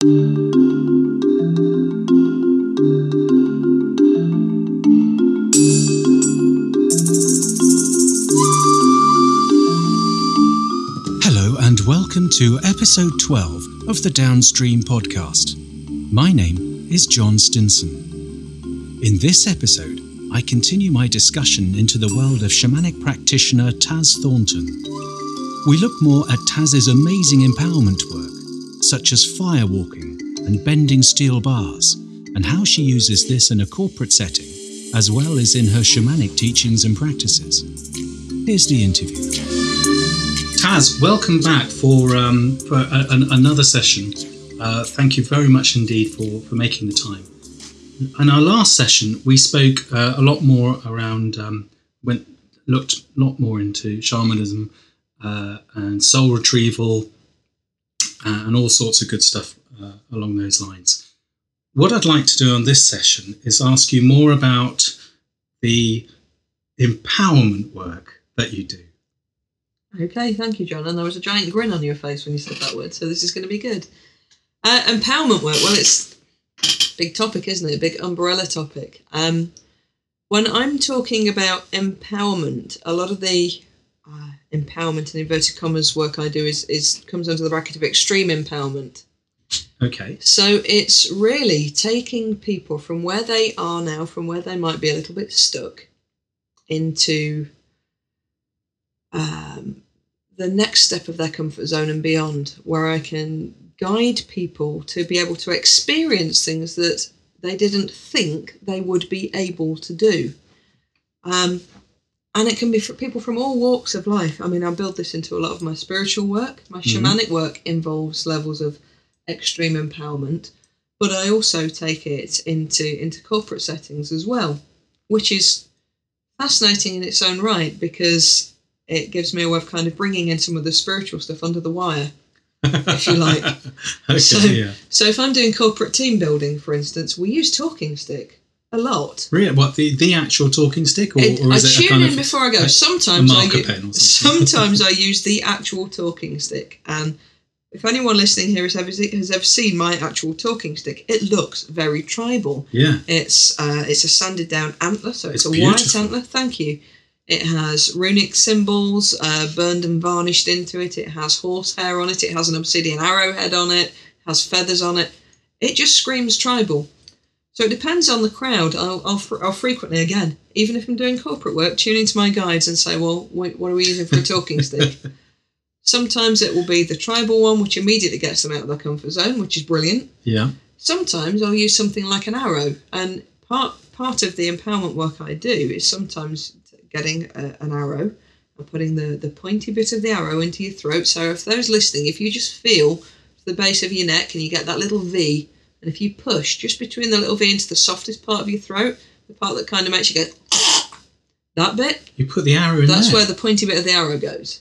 Hello, and welcome to episode 12 of the Downstream podcast. My name is John Stinson. In this episode, I continue my discussion into the world of shamanic practitioner Taz Thornton. We look more at Taz's amazing empowerment work, such as firewalking and bending steel bars, and how she uses this in a corporate setting, as well as in her shamanic teachings and practices. Here's the interview. Taz, welcome back for um, for a, an, another session. Uh, thank you very much indeed for, for making the time. In our last session, we spoke uh, a lot more around, um, went looked a lot more into shamanism uh, and soul retrieval uh, and all sorts of good stuff uh, along those lines. What I'd like to do on this session is ask you more about the empowerment work that you do. Okay, thank you, John. And there was a giant grin on your face when you said that word, so this is going to be good. Uh, empowerment work. Well, it's big topic, isn't it? A big umbrella topic. Um, when I'm talking about empowerment, a lot of the empowerment in inverted commas work I do is, is comes under the bracket of extreme empowerment. Okay. So it's really taking people from where they are now, from where they might be a little bit stuck, into um, the next step of their comfort zone and beyond, where I can guide people to be able to experience things that they didn't think they would be able to do. Um, and it can be for people from all walks of life. I mean, I build this into a lot of my spiritual work. My Mhm. shamanic work involves levels of extreme empowerment, but I also take it into into corporate settings as well, which is fascinating in its own right because it gives me a way of kind of bringing in some of the spiritual stuff under the wire. If you like. okay, So- yeah. So if I'm doing corporate team building, for instance, we use talking stick a lot. Really? What, the, the actual talking stick? Or, It- or I is it a tune kind in of before I go. a- a sometimes I marker u- pen or something? sometimes I use the actual talking stick, and if anyone listening here has ever has ever seen my actual talking stick, it looks very tribal. Yeah. It's uh, it's a sanded down antler, so It's it's, a white antler. Thank you. It has runic symbols uh, burned and varnished into it. It has horsehair on it. It has an obsidian arrowhead on it. Has feathers on it. It just screams tribal. So it depends on the crowd. I'll, I'll, fr- I'll frequently, again, even if I'm doing corporate work, tune into my guides and say, well, wait, what are we using for a talking stick? Sometimes it will be the tribal one, which immediately gets them out of their comfort zone, which is brilliant Yeah. sometimes I'll use something like an arrow, and part part of the empowerment work I do is sometimes getting a, an arrow and putting the the pointy bit of the arrow into your throat. So if those listening, if you just feel the base of your neck and you get that little V, and if you push just between the little veins, the softest part of your throat, the part that kind of makes you go, that bit, You put the arrow in that's there. where the pointy bit of the arrow goes,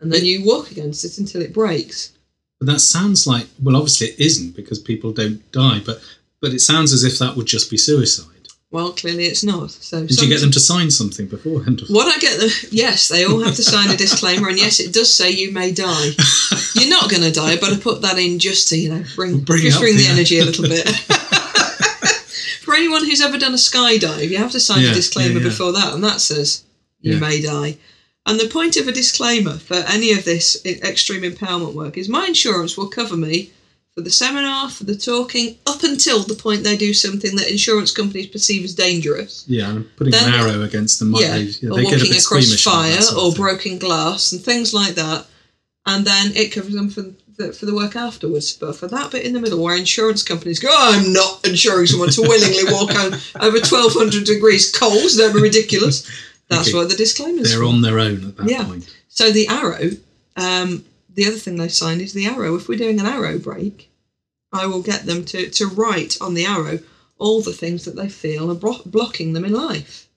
and then you walk against it until it breaks. But that sounds like well, obviously it isn't because people don't die, but but it sounds as if that would just be suicide. Well, clearly it's not. So Did you get them to sign something beforehand? What I get them, yes, they all have to sign a disclaimer, and yes, it does say you may die. You're not going to die, but I put that in just to you know bring, Bring just bring the the- energy a little bit. For anyone who's ever done a skydive, you have to sign Yeah, a disclaimer yeah, yeah. before that, and that says you may die. And the point of a disclaimer for any of this extreme empowerment work is my insurance will cover me for the seminar, for the talking, up until the point they do something that insurance companies perceive as dangerous Yeah, and putting Then- an arrow against them might yeah, leave- yeah, or they get a walking across fire or broken glass and things like that, and then it covers them for the, for the work afterwards. But for that bit in the middle, where insurance companies go, oh, "I'm not insuring someone to willingly walk on over 1,200 degrees coals," they're ridiculous. That's Okay. what the disclaimers. They're for. on their own at that Yeah. point. So the arrow, um, the other thing they sign is the arrow. If we're doing an arrow break, I will get them to, to write on the arrow all the things that they feel are bro- blocking them in life.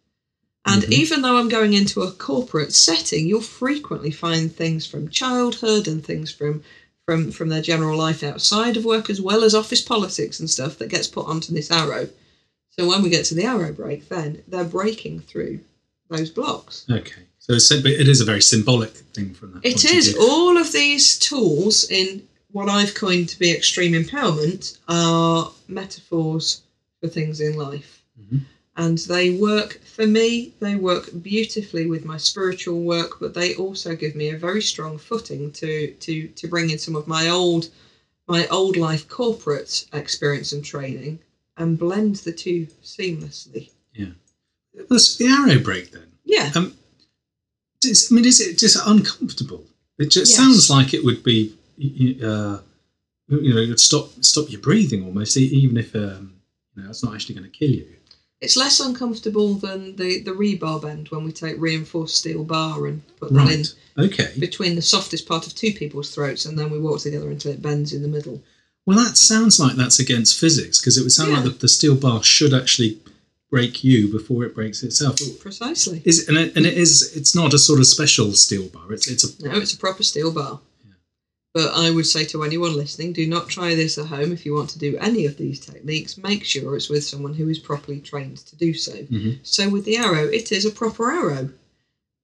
And Mhm. even though I'm going into a corporate setting, you'll frequently find things from childhood and things from from from their general life outside of work, as well as office politics and stuff that gets put onto this arrow. So when we get to the arrow break, then they're breaking through those blocks. Okay, so it's, it is a very symbolic thing from that. It is all of these tools in what I've coined to be extreme empowerment are metaphors for things in life. Mhm. And they work, for me, they work beautifully with my spiritual work, but they also give me a very strong footing to, to, to bring in some of my old, my old life corporate experience and training and blend the two seamlessly. Plus, the arrow break then. Yeah. Um, I mean, is it just uncomfortable? It just Yes. sounds like it would be, uh, you know, it'd stop stop your breathing almost, even if um, you know it's not actually going to kill you. It's less uncomfortable than the, the rebar bend when we take reinforced steel bar and put that in Okay. between the softest part of two people's throats and then we walk together until it bends in the middle. Well, that sounds like that's against physics because it would sound like the, the steel bar should actually break you before it breaks itself. Precisely. Is and it, and it is it's not a sort of special steel bar. It's it's a No, it's a proper steel bar. But I would say to anyone listening, do not try this at home if you want to do any of these techniques. Make sure it's with someone who is properly trained to do so. Mhm. So with the arrow, it is a proper arrow.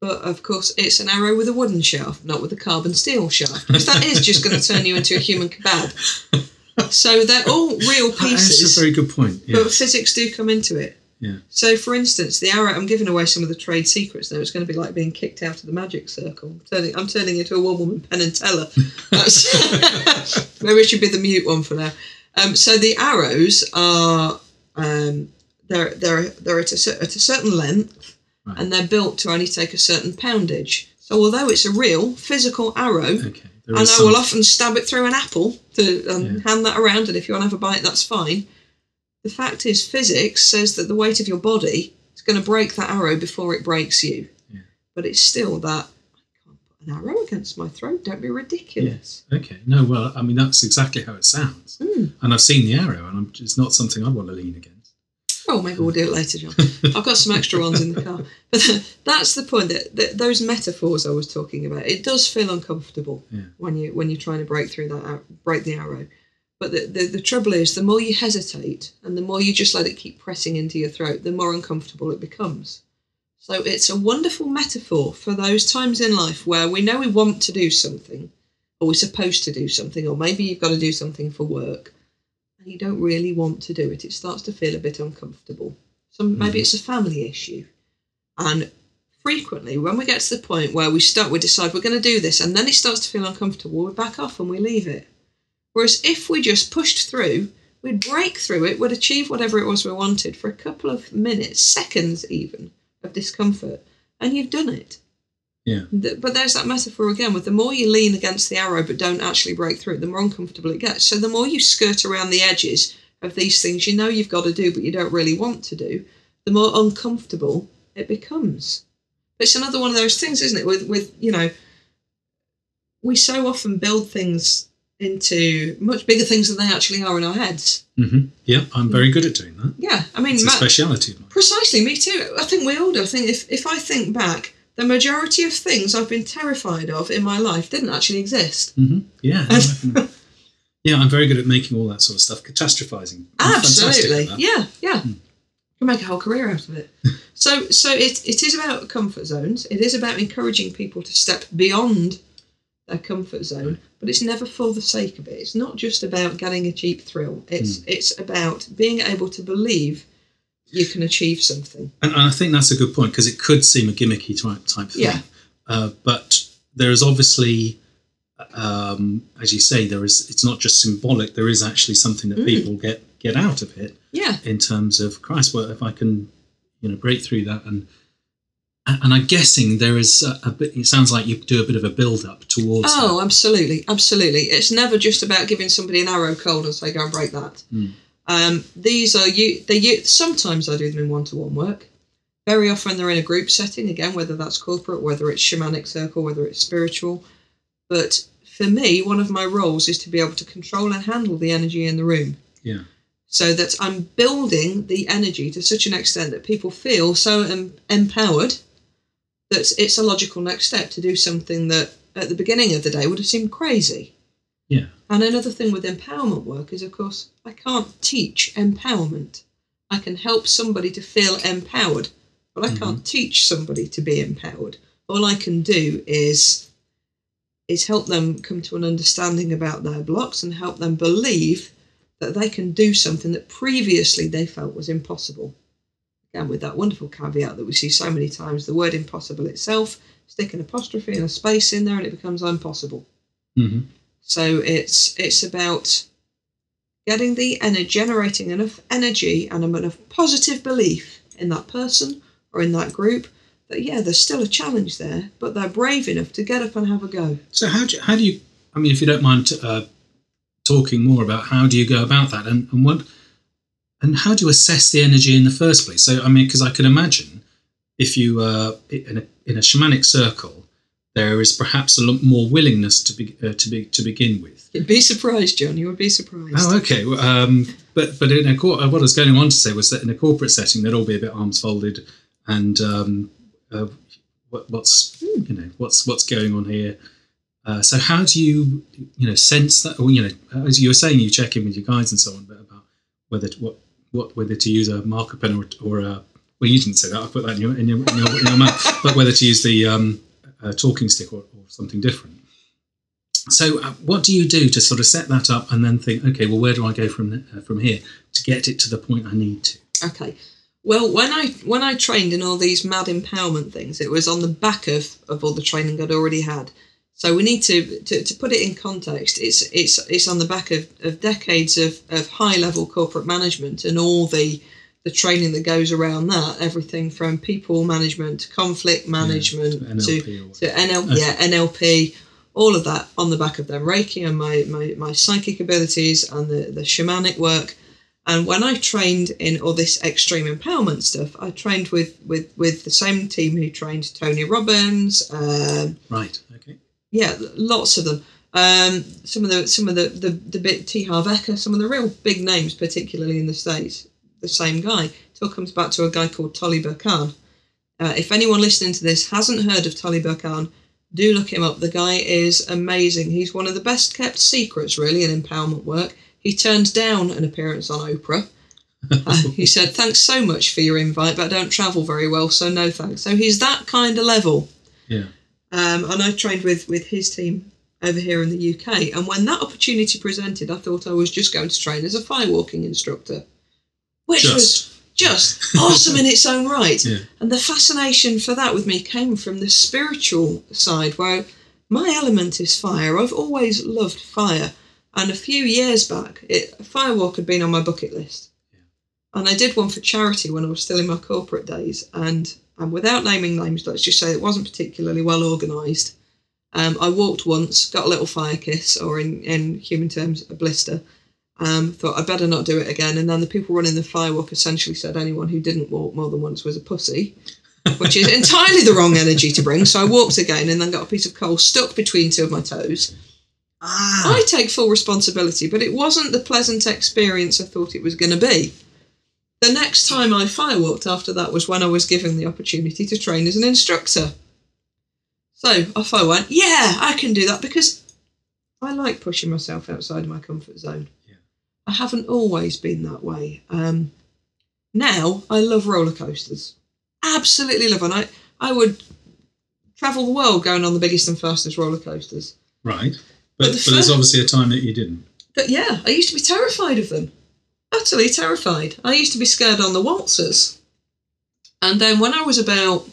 But of course, it's an arrow with a wooden shaft, not with a carbon steel shaft, because that is just going to turn you into a human kebab. So they're all real pieces. That's a very good point. But physics do come into it. Yeah. So, for instance, the arrow, I'm giving away some of the trade secrets now. It's going to be like being kicked out of the magic circle. I'm turning, I'm turning into a one woman Penn and Teller. Maybe it should be the mute one for now. Um, so, the arrows are. Um, they're they're they're at a, at a certain length, Right. and they're built to only take a certain poundage. So although it's a real physical arrow, Okay. There and I will often stab it through an apple to um, Yeah. hand that around, and if you want to have a bite, that's fine. The fact is, physics says that the weight of your body is going to break that arrow before it breaks you. Yeah. But it's still that I can't put an arrow against my throat. Don't be ridiculous. Okay. No, well, I mean, that's exactly how it sounds. Mm. And I've seen the arrow, and I'm, it's not something I want to lean against. Oh, maybe we'll do it later, John. I've got some extra ones in the car. But that's the point. That, that those metaphors I was talking about, it does feel uncomfortable Yeah. when you when you're trying to break through that break the arrow. But the, the the trouble is, the more you hesitate and the more you just let it keep pressing into your throat, the more uncomfortable it becomes. So it's a wonderful metaphor for those times in life where we know we want to do something, or we're supposed to do something, or maybe you've got to do something for work, and you don't really want to do it. It starts to feel a bit uncomfortable. So hmm. maybe it's a family issue, and frequently when we get to the point where we start, we decide we're going to do this, and then it starts to feel uncomfortable, we back off and we leave it. Whereas if we just pushed through, we'd break through it, we'd achieve whatever it was we wanted for a couple of minutes, seconds even, of discomfort, and you've done it. Yeah. But there's that metaphor again with the more you lean against the arrow but don't actually break through it, the more uncomfortable it gets. So the more you skirt around the edges of these things you know you've got to do but you don't really want to do, the more uncomfortable it becomes. It's another one of those things, isn't it? With with you know, we so often build things into much bigger things than they actually are in our heads. hmm Yeah, I'm very good at doing that. Yeah, I mean, It's a Matt, speciality of mine. Precisely, me too. I think we all do. I think if, if I think back, the majority of things I've been terrified of in my life didn't actually exist. hmm Yeah. no, I can- yeah, I'm very good at making all that sort of stuff, catastrophizing. I'm Absolutely. Yeah, yeah. You can make a whole career out of it. so so it, it is about comfort zones. It is about encouraging people to step beyond their comfort zone, but it's never for the sake of it. It's not just about getting a cheap thrill. It's Hmm. it's about being able to believe you can achieve something. And, and I think that's a good point because it could seem a gimmicky type type thing. Yeah. Uh, but there is obviously, um, as you say, there is. It's not just symbolic. There is actually something that Mm. people get get out of it Yeah. in terms of Christ. Well, if I can, you know, break through that and. And I'm guessing there is a, a bit. It sounds like you do a bit of a build up towards. Oh, absolutely, absolutely. It's never just about giving somebody an arrow cold and say, "Go and break that." Hmm. Um, these are you. They. Sometimes I do them in one-to-one work. Very often they're in a group setting. Again, whether that's corporate, whether it's shamanic circle, whether it's spiritual. But for me, one of my roles is to be able to control and handle the energy in the room, Yeah. so that I'm building the energy to such an extent that people feel so em- empowered that it's a logical next step to do something that at the beginning of the day would have seemed crazy. Yeah. And another thing with empowerment work is, of course, I can't teach empowerment. I can help somebody to feel empowered, but I mm-hmm. can't teach somebody to be empowered. All I can do is is help them come to an understanding about their blocks and help them believe that they can do something that previously they felt was impossible. Again, with that wonderful caveat that we see so many times the word impossible itself, stick an apostrophe and a space in there and it becomes impossible. hmm So it's it's about getting the energy, generating enough energy and enough positive belief in that person or in that group that yeah, there's still a challenge there, but they're brave enough to get up and have a go. So how do you, how do you? I mean, if you don't mind uh, talking more about how do you go about that, and, and what, and how do you assess the energy in the first place? So I mean, because I can imagine if you uh, in a in a shamanic circle, there is perhaps a lot more willingness to be uh, to be to begin with. You'd be surprised, John. You would be surprised. Oh, okay. Well, Um, but but in a cor- what I was going on to say was that in a corporate setting, they'd all be a bit arms folded, and um, uh, what, what's you know what's what's going on here. Uh, so how do you you know sense that? Or, you know, as you were saying, you check in with your guides and so on, but about whether what what whether to use a marker pen or, or a well, you didn't say that. I put that in your in your, in your, in your mouth. But whether to use the um, talking stick or, or something different. So, uh, what do you do to sort of set that up and then think, okay, well, where do I go from uh, from here to get it to the point I need to? Okay. Well, when I when I trained in all these mad empowerment things, it was on the back of, of all the training I'd already had. So we need to, to, to put it in context. It's it's it's on the back of, of decades of, of high level corporate management and all the the training that goes around that. Everything from people management to conflict management to to, NLP or to NL, yeah NLP, all of that on the back of them Reiki and my, my, my psychic abilities and the, the shamanic work. And when I trained in all this extreme empowerment stuff, I trained with with, with the same team who trained Tony Robbins. Um, Right. Okay. Yeah, lots of them. Um, some of the some of the the, the bit T. Some of the real big names, particularly in the states. The same guy. It all comes back to a guy called Tolly Burkan. Uh, if anyone listening to this hasn't heard of Tolly Burkan, do look him up. The guy is amazing. He's one of the best kept secrets, really, in empowerment work. He turned down an appearance on Oprah. Uh, he said, "Thanks so much for your invite, but I don't travel very well, so no thanks." So he's that kind of level. Yeah. Um, and I trained with with his team over here in the UK. And when that opportunity presented, I thought I was just going to train as a firewalking instructor, which was Just. just awesome in its own right. Yeah. And the fascination for that with me came from the spiritual side, where my element is fire. I've always loved fire. And a few years back, it, Firewalk had been on my bucket list. And I did one for charity when I was still in my corporate days. And, and without naming names, let's just say it wasn't particularly well organised. Um, I walked once, got a little fire kiss, or in, in human terms, a blister. Um, thought I'd better not do it again. And then the people running the firewalk essentially said anyone who didn't walk more than once was a pussy, which is entirely the wrong energy to bring. So I walked again and then got a piece of coal stuck between two of my toes. Ah. I take full responsibility, but it wasn't the pleasant experience I thought it was going to be. The next time I firewalked after that was when I was given the opportunity to train as an instructor. So off I went, yeah, I can do that because I like pushing myself outside of my comfort zone. Yeah. I haven't always been that way. Um, now I love roller coasters. Absolutely love them. I, I would travel the world going on the biggest and fastest roller coasters. Right. But But, the but there's obviously a time that you didn't. But yeah, I used to be terrified of them. Utterly terrified. I used to be scared on the waltzers. And then when I was about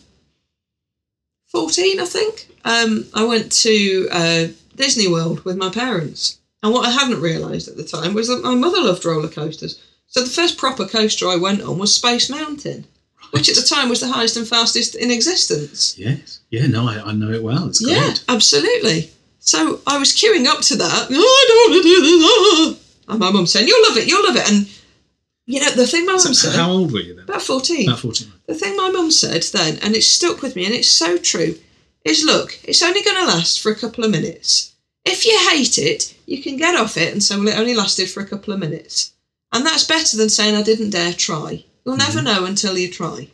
14, I think, um, I went to uh, Disney World with my parents. And what I hadn't realised at the time was that my mother loved roller coasters. So the first proper coaster I went on was Space Mountain, which at the time was the highest and fastest in existence. Yes. Yeah. No, I, I know it well. It's great. Yeah, absolutely. So I was queuing up to that. Oh, I don't want to do this. ah." And my mum saying, "You'll love it. You'll love it." And you know the thing my mum So said how old were you then? about fourteen. About 14. The thing my mum said then, and it stuck with me, and it's so true, is look, it's only going to last for a couple of minutes. If you hate it, you can get off it and say, well, it only lasted for a couple of minutes. And that's better than saying, I didn't dare try. You'll mm-hmm. never know until you try.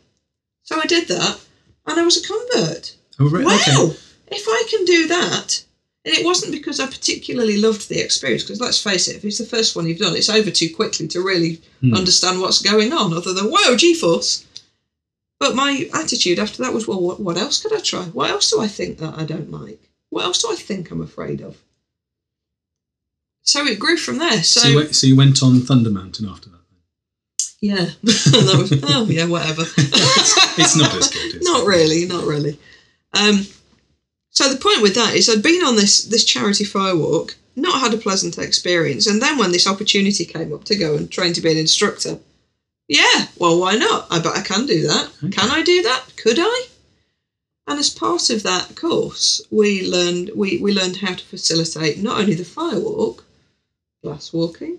So I did that, and I was a convert. Oh, right. Wow! Okay. If I can do that, and it wasn't because I particularly loved the experience, because let's face it, if it's the first one you've done, it's over too quickly to really Hmm. understand what's going on, other than, whoa, G force. But my attitude after that was, well, what, what else could I try? What else do I think that I don't like? what else do I think I'm afraid of? So it grew from there. So, So, you went, so you went on Thunder Mountain after that. yeah, that was, oh yeah, whatever. It's not as good. Not it? really, not really. Um, so the point with that is, I'd been on this this charity firewalk, not had a pleasant experience, and then when this opportunity came up to go and train to be an instructor, yeah, well, why not? I bet I can do that. Okay. Can I do that? Could I? And as part of that course, we learned we, we learned how to facilitate not only the firewalk, glass walking,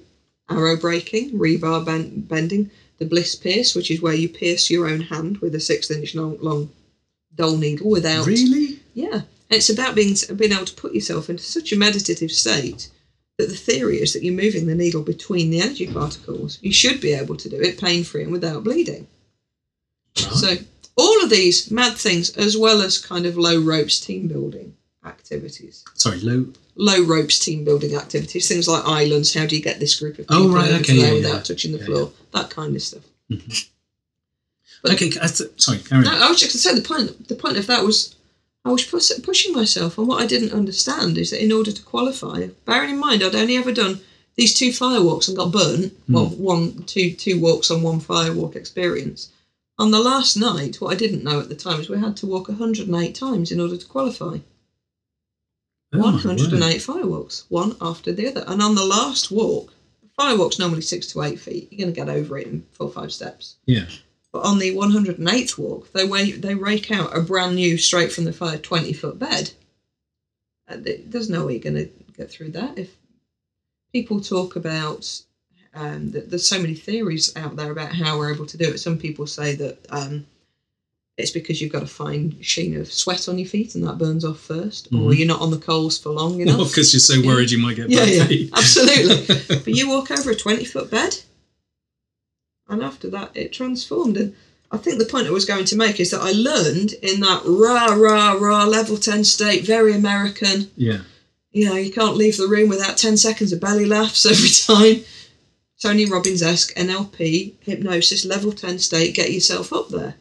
arrow breaking, rebar ben- bending, the bliss pierce, which is where you pierce your own hand with a six inch long, long dull needle without. Really? Yeah. It's about being being able to put yourself into such a meditative state that the theory is that you're moving the needle between the energy particles. You should be able to do it pain free and without bleeding. Right. So all of these mad things, as well as kind of low ropes team building activities. Sorry, low. Low ropes team building activities, things like islands. How do you get this group of Oh, people right, over okay, yeah, without yeah. touching the Yeah, floor? That kind of stuff. Mm-hmm. But- okay, th- uh, sorry, carry No, on. I was just going to say the point. The point of that was I was pus- pushing myself, and what I didn't understand is that in order to qualify, bearing in mind I'd only ever done these two firewalks and got burnt. Hmm. Well, one, two, two walks on one firewalk experience. On the last night, what I didn't know at the time is we had to walk 108 times in order to qualify. Oh, 108 firewalks, one after the other. And on the last walk, the firewalk's normally six to eight feet. You're going to get over it in four or five steps. Yeah. But on the 108th walk, they they rake out a brand new, straight from the fire, 20 foot bed. And there's no way you're going to get through that. If people talk about, um, that there's so many theories out there about how we're able to do it. Some people say that um, it's because you've got a fine sheen of sweat on your feet and that burns off 1st or Mhm. you're not on the coals for long enough. Well, because you're so worried you might get Yeah, yeah, absolutely. But you walk over a 20 foot bed, and after that, it transformed. And I think the point I was going to make is that I learned in that rah, rah, rah level 10 state, very American. yeah. You know, you can't leave the room without 10 seconds of belly laughs every time. Tony Robbins esque NLP, hypnosis, level 10 state, get yourself up there.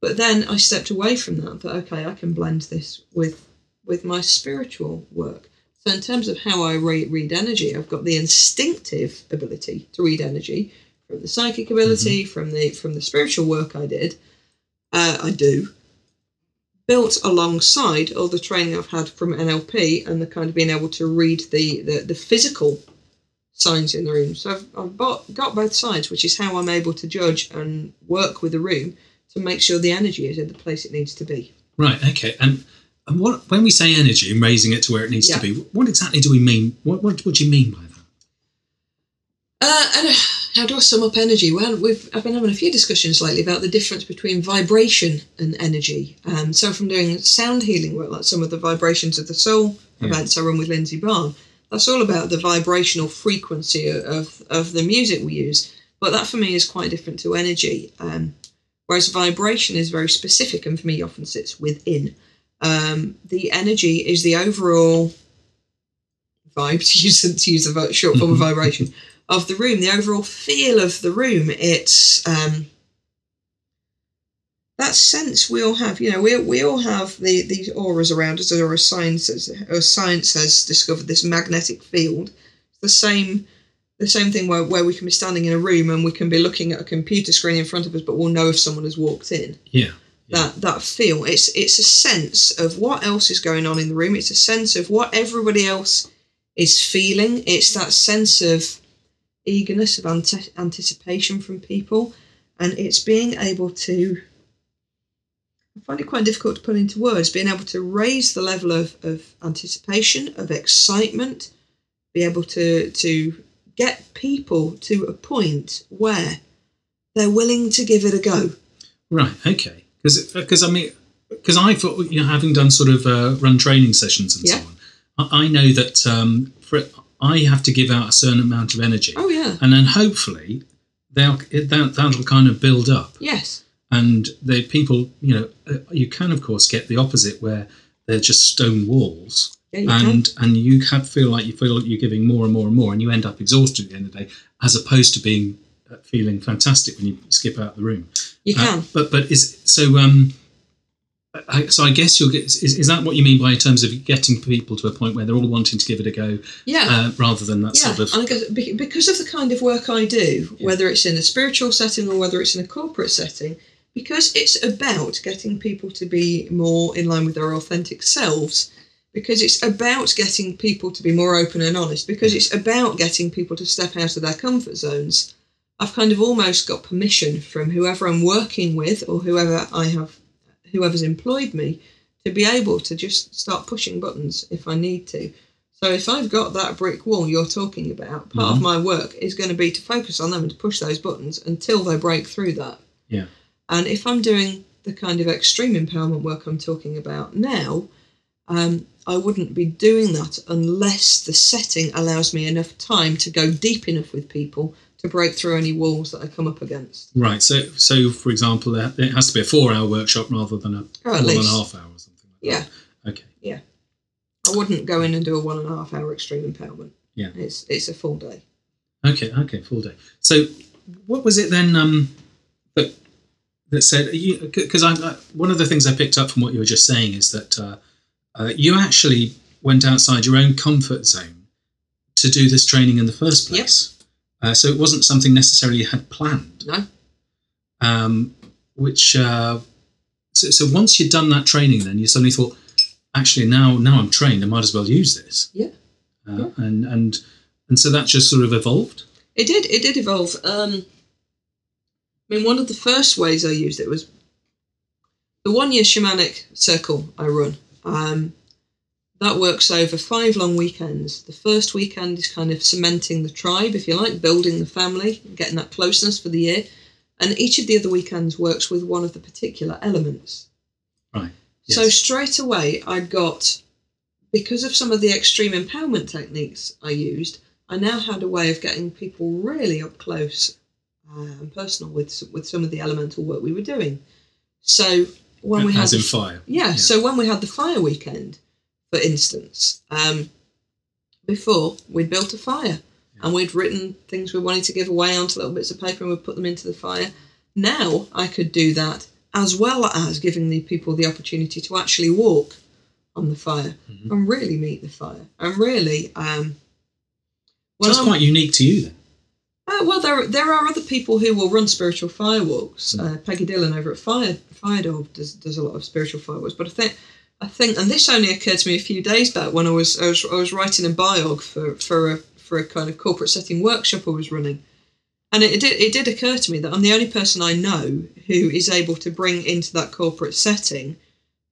But then I stepped away from that and thought, okay, I can blend this with with my spiritual work. So in terms of how I re- read energy, I've got the instinctive ability to read energy from the psychic ability, from the from the spiritual work I did, uh, I do, built alongside all the training I've had from NLP and the kind of being able to read the the, the physical signs in the room. So I've, I've bought, got both sides, which is how I'm able to judge and work with the room to make sure the energy is in the place it needs to be. Right. Okay. And and what when we say energy and raising it to where it needs Yeah. to be, what exactly do we mean? What what, what do you mean by that? Uh, and how do I sum up energy? Well, we've I've been having a few discussions lately about the difference between vibration and energy. Um, so from doing sound healing work, like some of the vibrations of the soul Yeah. events I run with Lindsay Barn, that's all about the vibrational frequency of of the music we use. But that for me is quite different to energy. Um, whereas vibration is very specific, and for me often sits within. Um, the energy is the overall vibe to use to use a short form of vibration of the room, the overall feel of the room. It's um, that sense we all have. You know, we, we all have the these auras around us, or as science has, or science has discovered this magnetic field. It's the same. The same thing where, where we can be standing in a room and we can be looking at a computer screen in front of us, but we'll know if someone has walked in Yeah. that that feel. It's it's a sense of what else is going on in the room. It's a sense of what everybody else is feeling. It's that sense of eagerness of ante- anticipation from people, and it's being able to. I find it quite difficult to put into words. Being able to raise the level of, of anticipation, of excitement, be able to to get people to a point where they're willing to give it a go. Right. Okay. Because because I mean because I thought you know having done sort of uh, run training sessions and Yeah. so on, I, I know that um, for I have to give out a certain amount of energy, Oh yeah, and then hopefully they'll it, that that'll kind of build up. yes. and the people you know uh, you can of course get the opposite where they're just stone walls Yeah, you can. and and you can feel like you feel like you're giving more and more and more and you end up exhausted at the end of the day as opposed to being uh, feeling fantastic when you skip out of the room You Uh, can. but but is so um I, so I guess you'll get. Is, is that what you mean by in terms of getting people to a point where they're all wanting to give it a go, Yeah. uh, rather than that yeah, sort of and I guess because of the kind of work I do, whether it's in a spiritual setting or whether it's in a corporate setting, because it's about getting people to be more in line with their authentic selves, because it's about getting people to be more open and honest, because it's about getting people to step out of their comfort zones. I've kind of almost got permission from whoever I'm working with or whoever I have, whoever's employed me, to be able to just start pushing buttons if I need to. So if I've got that brick wall you're talking about, part of Mhm. my work is going to be to focus on them and to push those buttons until they break through that. Yeah. And if I'm doing the kind of extreme empowerment work I'm talking about now, um, I wouldn't be doing that unless the setting allows me enough time to go deep enough with people to break through any walls that I come up against. right. So so for example, it has to be a four-hour workshop rather than a Or one and a half hour or something. Like Yeah. That. Okay. Yeah. I wouldn't go in and do a one and a half hour extreme empowerment. Yeah. It's it's a full day. Okay. Okay. Full day. So what was it then? Um, that that said because I, I one of the things I picked up from what you were just saying is that uh, uh, you actually went outside your own comfort zone to do this training in the first place. Yep. Uh, so it wasn't something necessarily you had planned. No. Um, which uh, so, so once you'd done that training, then you suddenly thought, actually now now I'm trained, I might as well use this. Yeah. Uh, Yeah. And and and so that just sort of evolved. It did. It did evolve. Um, I mean, one of the first ways I used it was the one-year shamanic circle I run. Um, that works over five long weekends. The first weekend is kind of cementing the tribe, if you like, building the family, getting that closeness for the year. And each of the other weekends works with one of the particular elements. Right. So Yes. straight away, I got, because of some of the extreme empowerment techniques I used, I now had a way of getting people really up close uh, and personal with with some of the elemental work we were doing. So when we had as the in fire. yeah, Yeah. so when we had the fire weekend, for instance, um, before we'd built a fire and we'd written things we wanted to give away onto little bits of paper and we'd put them into the fire. Now I could do that as well as giving the people the opportunity to actually walk on the fire Mhm. and really meet the fire and really. Um, So it's I'm- quite unique to you then. uh, well, there there are other people who will run spiritual firewalks. Mm. Uh, Peggy Dylan over at Fire Fire Dog does does a lot of spiritual firewalks. But I think I think, and this only occurred to me a few days back when I was I was, I was writing a biog for for a for a kind of corporate setting workshop I was running, and it, did it did occur to me that I'm the only person I know who is able to bring into that corporate setting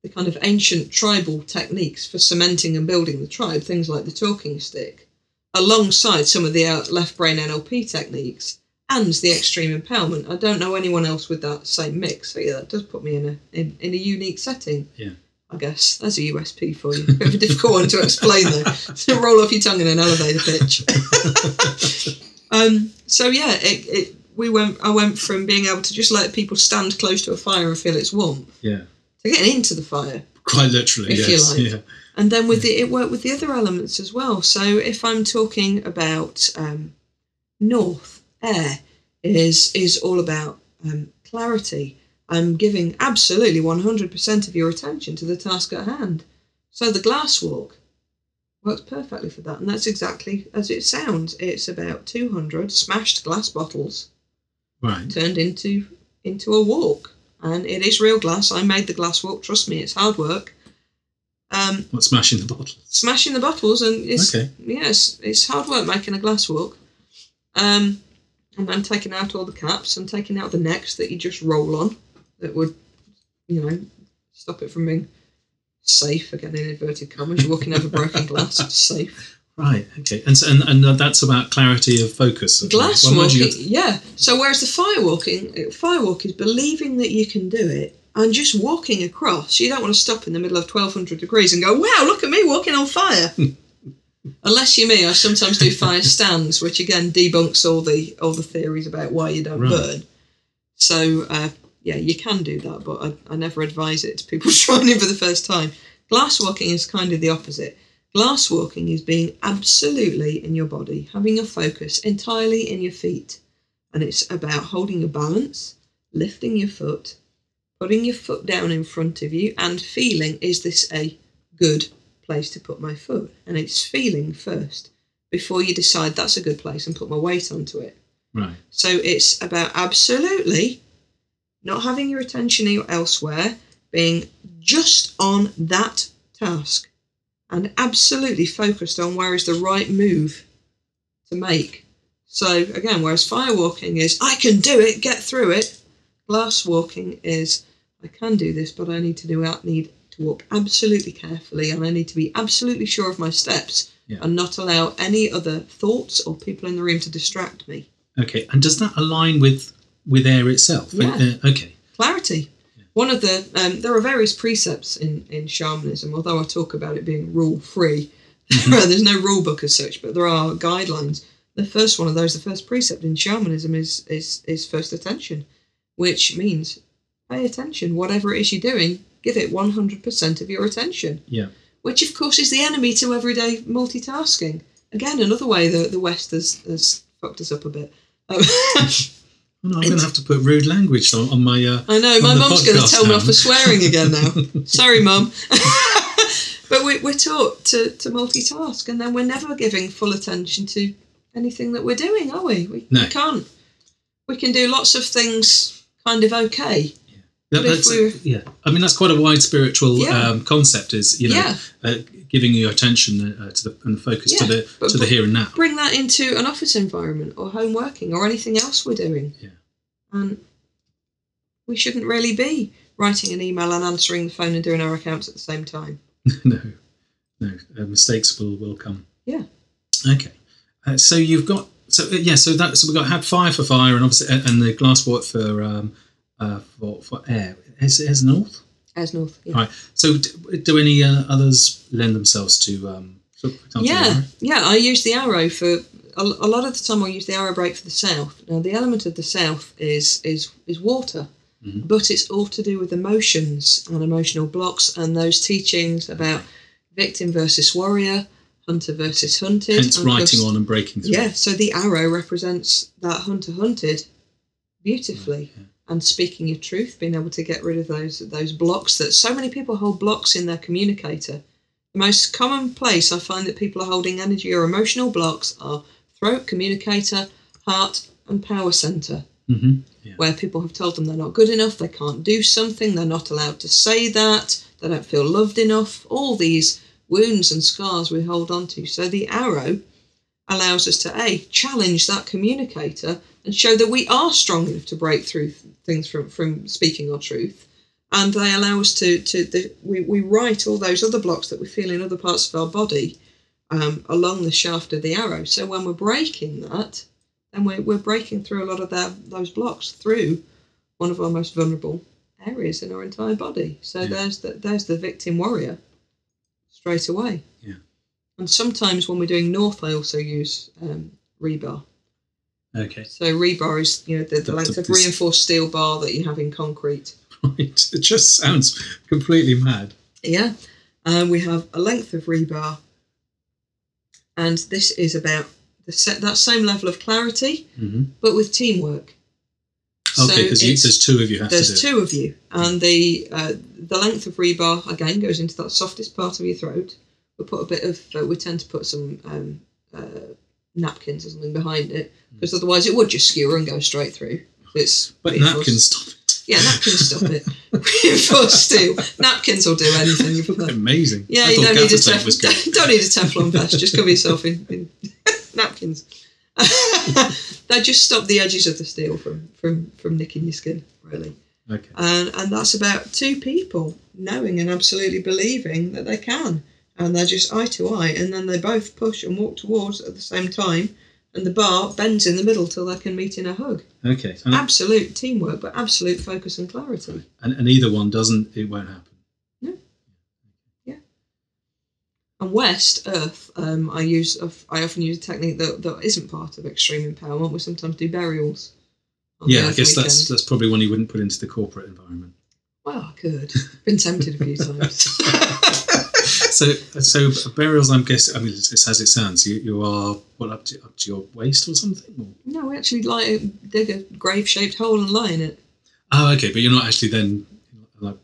the kind of ancient tribal techniques for cementing and building the tribe, things like the talking stick, alongside some of the left brain NLP techniques and the extreme empowerment. I don't know anyone else with that same mix. So yeah, that does put me in a in, in a unique setting. Yeah. I guess that's a USP for you. Bit of a difficult one to explain though. To roll off your tongue in an elevator pitch. um. So yeah, it, it we went. I went from being able to just let people stand close to a fire and feel its warmth Yeah. to getting into the fire. Quite literally, If you yes. like. Yeah. And then with the, it worked with the other elements as well. So if I'm talking about um, north, air is is all about um, clarity. I'm giving absolutely 100% of your attention to the task at hand. So the glass walk works perfectly for that, and that's exactly as it sounds. It's about 200 smashed glass bottles Right. turned into into a walk, and it is real glass. I made the glass walk. Trust me, it's hard work. Um, What smashing the bottles? smashing the bottles and it's Okay. yes it's hard work making a glass walk um and then taking out all the caps and taking out the necks that you just roll on that would you know stop it from being safe again in inverted commas you're walking over broken glass it's safe Right. Okay. And so, and, and that's about clarity of focus. glass Well, walking you, yeah so whereas the firewalking firewalk is believing that you can do it and just walking across you don't want to stop in the middle of 1200 degrees and go wow look at me walking on fire unless you're me i sometimes do fire stands which again debunks all the all the theories about why you don't Right. burn so uh, yeah you can do that but I, I never advise it to people trying it for the first time glass walking is kind of the opposite Glass walking is being absolutely in your body, having your focus entirely in your feet. And it's about holding your balance, lifting your foot, putting your foot down in front of you and feeling is this a good place to put my foot? And it's feeling first before you decide that's a good place and put my weight onto it. Right. So it's about absolutely not having your attention elsewhere, being just on that task, and absolutely focused on where is the right move to make. So again, whereas fire walking is I can do it, get through it, glass walking is I can do this, but I need to do I need to walk absolutely carefully and I need to be absolutely sure of my steps Yeah. and not allow any other thoughts or people in the room to distract me. Okay. And does that align with with air itself? Yeah. Uh, okay. clarity. One of the um, there are various precepts in in shamanism. Although I talk about it being rule free, there's no rule book as such, but there are guidelines. The first one of those, the first precept in shamanism is is is first attention, which means pay attention. Whatever it is you're doing, give it 100% of your attention. Yeah. Which of course is the enemy to everyday multitasking. Again, another way that the West has has fucked us up a bit. Um, I'm going to have to put rude language on, on my. Uh, I know, my mum's going to tell me off for swearing again now. Sorry, mum. but we, we're taught to, to multitask, and then we're never giving full attention to anything that we're doing, are we? We, No. we can't. We can do lots of things kind of okay. That, that's, yeah, I mean that's quite a wide spiritual Yeah. um, concept. Is you know Yeah. uh, giving your attention uh, to the and the focus to the to the here and now. Bring that into an office environment or home working or anything else we're doing. Yeah. And we shouldn't really be writing an email and answering the phone and doing our accounts at the same time. no, no, uh, mistakes will will come. Yeah. Okay, uh, so you've got so uh, yeah, so that so we've got had fire for fire and obviously and, the glass walk for um uh for for air. Is, has north? As North. Yeah. Right. So do, do any uh, others lend themselves to um? So Yeah, yeah. I use the arrow for a, a lot of the time. I use the arrow break for the south. Now, the element of the south is is is water, Mhm. but it's all to do with emotions and emotional blocks and those teachings about victim versus warrior, hunter versus hunted. Hence and writing on and breaking through. Yeah, so the arrow represents that hunter hunted beautifully. Yeah. And speaking your truth, being able to get rid of those those blocks that so many people hold blocks in their communicator. The most common place I find that people are holding energy or emotional blocks are throat, communicator, heart, and power center, hmm Yeah. where people have told them they're not good enough, they can't do something, they're not allowed to say that, they don't feel loved enough. All these wounds and scars we hold on to. So the arrow allows us to a challenge that communicator and show that we are strong enough to break through th- things from from speaking our truth. And they allow us to to the, we, we write all those other blocks that we feel in other parts of our body um, along the shaft of the arrow. So when we're breaking that then we're, we're breaking through a lot of that, those blocks through one of our most vulnerable areas in our entire body. So Yeah. there's the, there's the victim warrior straight away. Yeah. and sometimes when we're doing north i also use um, rebar Okay. so rebar is you know the, the The- length the- of reinforced steel bar that you have in concrete. Right. It just sounds completely mad. Yeah, and we have a length of rebar, and this is about the set that same level of clarity, hmm but with teamwork. Okay, because it's- there's two of you have to do there's two of you, and the uh, the length of rebar again goes into that softest part of your throat. We put a bit of uh, we tend to put some um, uh, napkins or something behind it because otherwise it would just skewer and go straight through. It's But napkins stop it. Yeah, napkins stop it. Reinforced steel. Napkins will do anything. You. Amazing. Yeah, I you don't need, a gaffer tape tef- don't need a Teflon vest. Just cover yourself in, in napkins. they just stop the edges of the steel from, from, from nicking your skin, really. Okay. And, and that's about two people knowing and absolutely believing that they can. And they're just eye to eye. And then they both push and walk towards at the same time. And the bar bends in the middle till they can meet in a hug. Okay. Absolute teamwork, but absolute focus and clarity. and, and either one doesn't, it won't happen. No. Yeah. And West Earth, um, I use I often use a technique that, that isn't part of extreme empowerment. We sometimes do burials. Yeah, I guess that's that's probably one you wouldn't put into the corporate environment. well, I could. Been tempted a few times. so so burials, I'm guessing. I mean, it's, it's as it sounds. You you are what up to up to your waist or something. Or? no, we actually like dig a grave shaped hole and lie in it. Oh, okay, but you're not actually then like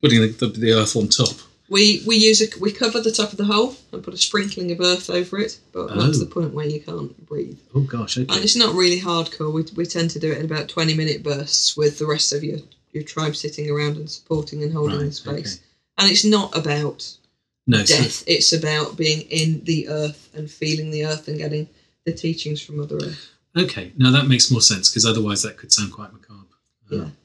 Putting the, the, the earth on top. We we use a we cover the top of the hole and put a sprinkling of earth over it, but not to Oh. the point where you can't breathe. Oh gosh, okay. And it's not really hardcore. We, we tend to do it in about twenty minute bursts with the rest of your your tribe sitting around and supporting and holding Right, the space. okay. And it's not about No, so, death. It's about being in the earth and feeling the earth and getting the teachings from Mother Earth. okay. Now that makes more sense because otherwise that could sound quite macabre. Yeah. Um,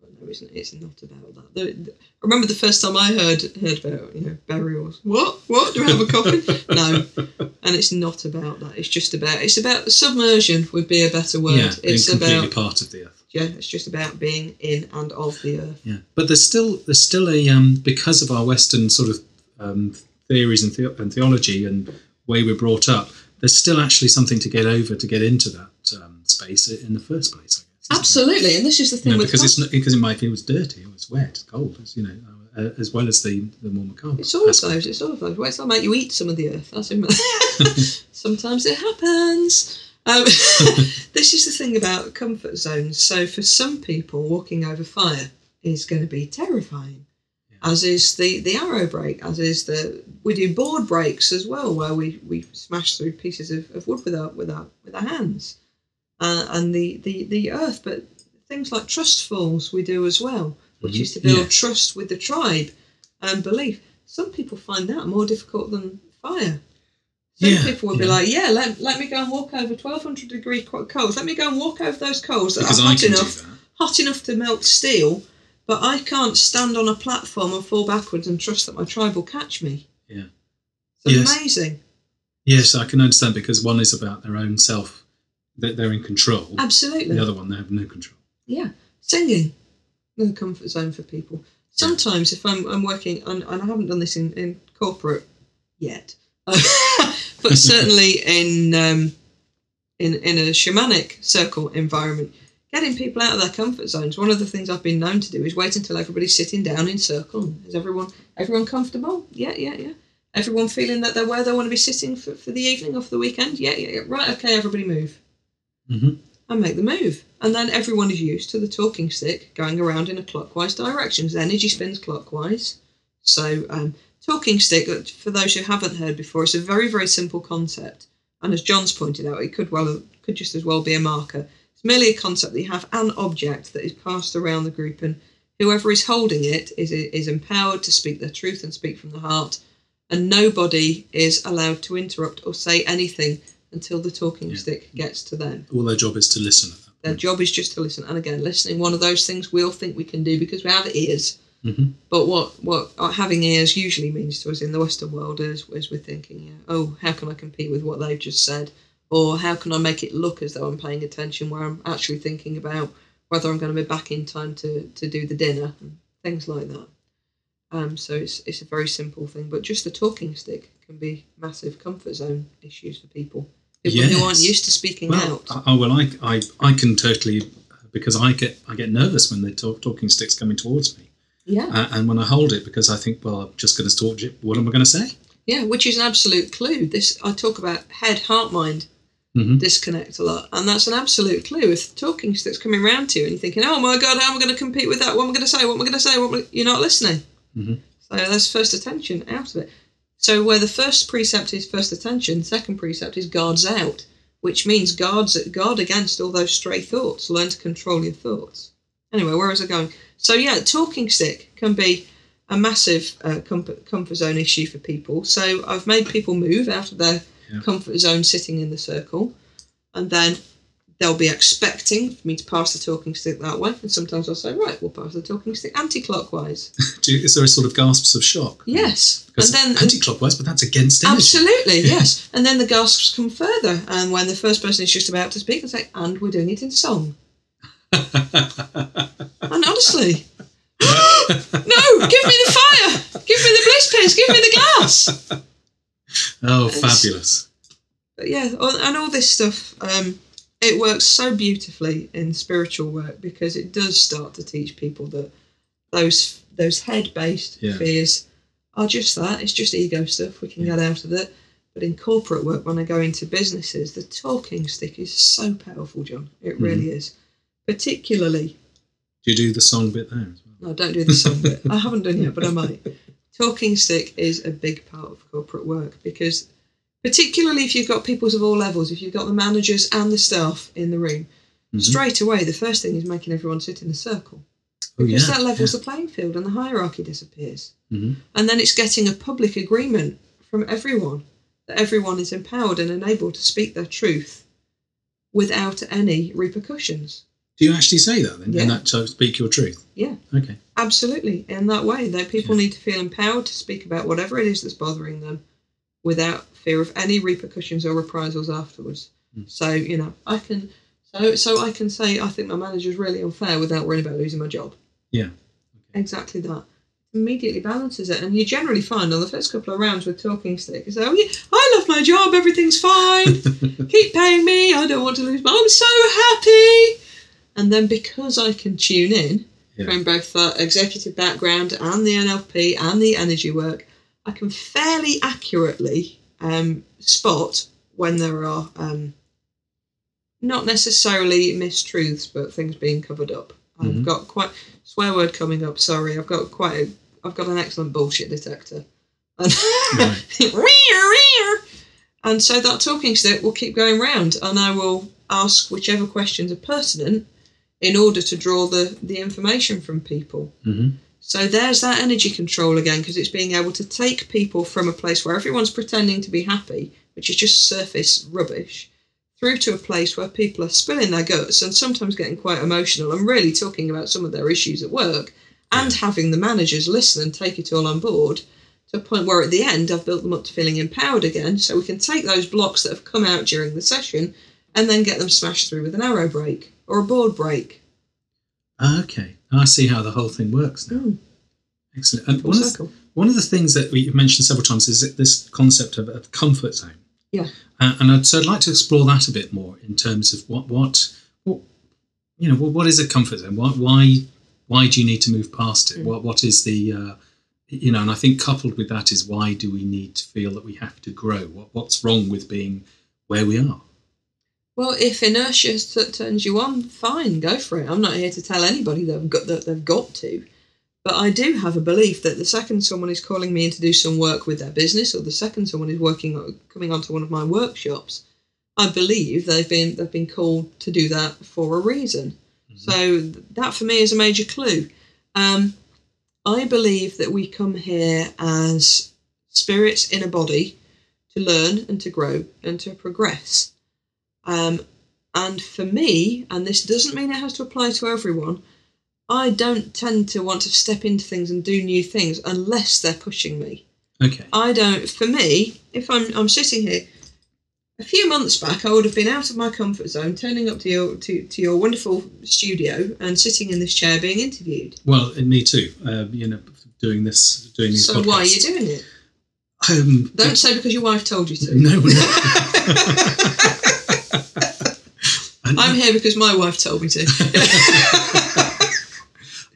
but no, it's, it's not about that. The, the, I remember the first time I heard heard about you know burials. What? What? Do I have a coffin? no, and it's not about that. It's just about it's about submersion would be a better word. yeah, being it's completely about part of the earth. Yeah. It's just about being in and of the earth. Yeah, but there's still there's still a um, because of our Western sort of um, theories and, the- and theology and way we're brought up. There's still actually something to get over to get into that um, space in the first place. I guess. Absolutely, and this is the thing You know, with because it's not, because it might be it was dirty, it was wet, cold, it's, you know, uh, as well as the the more macabre. It's all of those. It's all of those. Well, it's make you eat some of the earth. Sometimes it happens. Um, this is the thing about comfort zones. So for some people, walking over fire is going to be terrifying. As is the the arrow break. As is the we do board breaks as well, where we, we smash through pieces of, of wood with our with our with our hands, uh, and the, the the earth. But things like trust falls we do as well, which Mhm. is to build Yeah. trust with the tribe and belief. Some people find that more difficult than fire. Some Yeah, people would be like, "Yeah, let, let me go and walk over twelve hundred degree co- coals. Let me go and walk over those coals that because are hot enough, hot enough to melt steel, but I can't stand on a platform and fall backwards and trust that my tribe will catch me." Yeah. it's Yes. amazing. Yes, I can understand because one is about their own self, that they're in control. Absolutely. The other one, they have no control. Yeah, singing, another comfort zone for people. Sometimes, if I'm, I'm working, and, and I haven't done this in, in corporate yet, um, but certainly in um, in in a shamanic circle environment, getting people out of their comfort zones. One of the things I've been known to do is wait until everybody's sitting down in circle. Is everyone everyone comfortable? Yeah, yeah, yeah. Everyone feeling that they're where they want to be sitting for, for the evening or for the weekend? Yeah, yeah, yeah. Right, okay, everybody move hmm and make the move. And then everyone is used to the talking stick going around in a clockwise direction. The energy spins clockwise. So, um, talking stick, uh, for those who haven't heard before, it's a very, very simple concept. And as John's pointed out, it could well could just as well be a marker. It's merely a concept that you have an object that is passed around the group, and whoever is holding it is is empowered to speak their truth and speak from the heart. And nobody is allowed to interrupt or say anything until the talking Yeah. stick gets to them. All their job is to listen Their job is just to listen. And again, listening, one of those things we all think we can do because we have ears. Mhm. But what, what uh, having ears usually means to us in the Western world is, is we're thinking, yeah, oh, how can I compete with what they've just said? Or how can I make it look as though I'm paying attention where I'm actually thinking about whether I'm going to be back in time to, to do the dinner and things like that. Um, so it's, it's a very simple thing. But just the talking stick can be massive comfort zone issues for people. People who aren't used to speaking Well, out. oh well, I, I, I can totally because I get I get nervous when the talk, talking sticks coming towards me, yeah. uh, and when I hold it because I think, well, I'm just going to talk. to you. What am I going to say? Yeah, which is an absolute clue. This I talk about head heart mind hmm disconnect a lot, and that's an absolute clue. If talking stick's coming round to you and you're thinking, "Oh my God, how am I going to compete with that? What am I going to say? What am I going to say?" What am I-" you're not listening. Mhm. So that's first attention out of it. So where the first precept is first attention, second precept is guards out, which means guards guard against all those stray thoughts. Learn to control your thoughts. Anyway, where was I going? So yeah, talking stick can be a massive uh, comfort, comfort zone issue for people. So I've made people move out of their Yeah. comfort zone sitting in the circle, and then they'll be expecting me to pass the talking stick that way. And sometimes I'll say, right, we'll pass the talking stick anti-clockwise. Do you, is there a sort of gasps of shock? Yes, Because and then anti-clockwise, but that's against energy. absolutely yes, and then the gasps come further. And when the first person is just about to speak, I say, and we're doing it in song. And honestly. no, give me the fire! Give me the bliss piece! Give me the glass! oh, Yes. fabulous! But yeah, all- and all this stuff, um, it works so beautifully in spiritual work because it does start to teach people that those those head based Yeah. fears are just that. It's just ego stuff. We can get out of it. But in corporate work, when I go into businesses, the talking stick is so powerful, John. It really is. Particularly, Do you do the song bit there as well? No, don't do the song bit. I haven't done yet, but I might. Talking stick is a big part of corporate work because, particularly if you've got peoples of all levels, if you've got the managers and the staff in the room, Mhm. straight away the first thing is making everyone sit in a circle Oh, because yeah, that levels yeah. the playing field and the hierarchy disappears. Mhm. And then it's getting a public agreement from everyone that everyone is empowered and enabled to speak their truth without any repercussions. Do you actually say that then? Yeah. And that so speak your truth? Yeah. Okay. Absolutely, in that way, that people need to feel empowered to speak about whatever it is that's bothering them without fear of any repercussions or reprisals afterwards. Mm. So you know, I can, so so I can say I think my manager's really unfair without worrying about losing my job. Yeah. Exactly that. Immediately balances it, and you generally find on the first couple of rounds with talking stick, is oh yeah, I love my job, everything's fine, keep paying me, I don't want to lose, my I'm so happy. And then because I can tune in Yeah. from both the executive background and the NLP and the energy work, I can fairly accurately um, spot when there are um, not necessarily mistruths, but things being covered up. I've Mhm. got quite swear word coming up. Sorry, I've got quite a, I've got an excellent bullshit detector. And, and so that talking stick will keep going round, and I will ask whichever questions are pertinent in order to draw the, the information from people. hmm So there's that energy control again, because it's being able to take people from a place where everyone's pretending to be happy, which is just surface rubbish, through to a place where people are spilling their guts and sometimes getting quite emotional and really talking about some of their issues at work, and having the managers listen and take it all on board to a point where at the end I've built them up to feeling empowered again, so we can take those blocks that have come out during the session and then get them smashed through with an arrow break or a board break. Okay. I see how the whole thing works now. Mm. Excellent. And one of, the, one of the things that we've mentioned several times is this concept of a comfort zone. Yeah. Uh, and I'd, so I'd like to explore that a bit more in terms of what, what, what you know, what, what is a comfort zone? Why, why, why do you need to move past it? Mm. What, what is the, uh, you know, and I think coupled with that is why do we need to feel that we have to grow? What, what's wrong with being where we are? Well, if inertia t- turns you on, fine, go for it. I'm not here to tell anybody that they've got that they've got to, but I do have a belief that the second someone is calling me in to do some work with their business, or the second someone is working coming onto one of my workshops, I believe they've been they've been called to do that for a reason. So that for me is a major clue. Um, I believe that we come here as spirits in a body to learn and to grow and to progress. Um, and for me, and this doesn't mean it has to apply to everyone, I don't tend to want to step into things and do new things unless they're pushing me. Okay. I don't. For me, if I'm I'm sitting here, a few months back, I would have been out of my comfort zone, turning up to your to, to your wonderful studio and sitting in this chair being interviewed. Well, and me too. Uh, you know, doing this, doing these So podcasts. why are you doing it? Um, Don't say because your wife told you to. No, we're not. And I'm here because my wife told me to.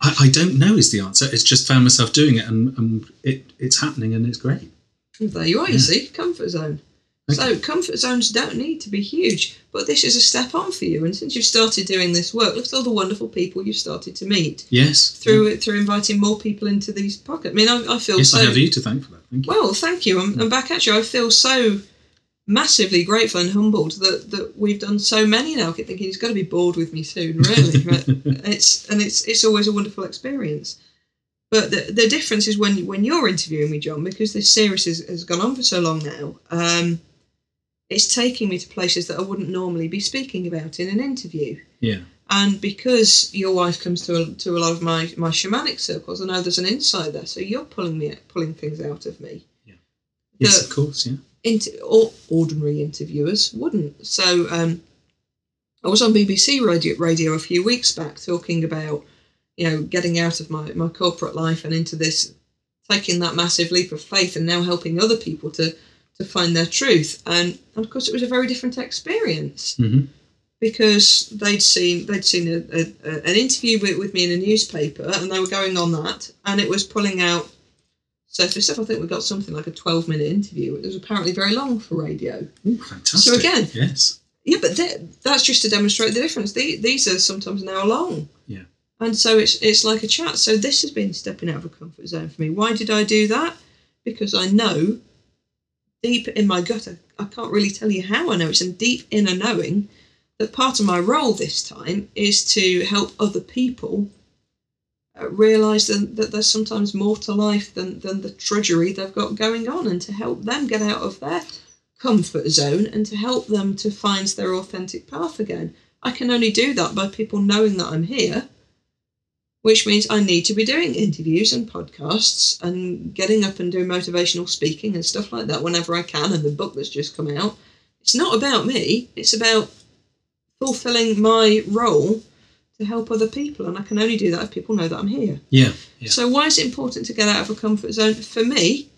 I, I don't know is the answer. It's just found myself doing it, and, and it, it's happening, and it's great. there you are. You see, comfort zone. Okay. So comfort zones don't need to be huge, but this is a step on for you. And since you've started doing this work, look at all the wonderful people you've started to meet Yes. through it through inviting more people into these pockets. I mean, I, I feel Yes, so. I have you to thank for that. Thank you. Well, thank you. I'm back at you, I feel so massively grateful and humbled that, that we've done so many now. I keep thinking he's got to be bored with me soon, really. but it's and it's it's always a wonderful experience. But the, the difference is when when you're interviewing me, John, because this series has, has gone on for so long now. Um, it's taking me to places that I wouldn't normally be speaking about in an interview. yeah. And because your wife comes to a, to a lot of my, my shamanic circles, I know there's an insight there. So you're pulling me pulling things out of me. Yeah. Yes, of course. Yeah. Inter- or ordinary interviewers wouldn't. So um, I was on BBC radio, radio a few weeks back talking about, you know, getting out of my, my corporate life and into this, taking that massive leap of faith and now helping other people to, to find their truth. And, and of course, it was a very different experience hmm because they'd seen they'd seen a, a, a, an interview with, with me in a newspaper and they were going on that and it was pulling out surface stuff. I think we got something like a twelve minute interview. It was apparently very long for radio. Ooh, fantastic. So again- yes. Yeah, but that- that's just to demonstrate the difference. The- These are sometimes an hour long. Yeah. And so it's it's like a chat. So this has been stepping out of a comfort zone for me. Why did I do that? Because I know deep in my gut, I, I can't really tell you how I know. It's a deep inner knowing that part of my role this time is to help other people realize that, that there's sometimes more to life than, than the trudgery they've got going on and to help them get out of their comfort zone and to help them to find their authentic path again. I can only do that by people knowing that I'm here, which means I need to be doing interviews and podcasts and getting up and doing motivational speaking and stuff like that whenever I can. And the book that's just come out, it's not about me, it's about fulfilling my role to help other people. And I can only do that if people know that I'm here. Yeah. yeah. So, why is it important to get out of a comfort zone? For me,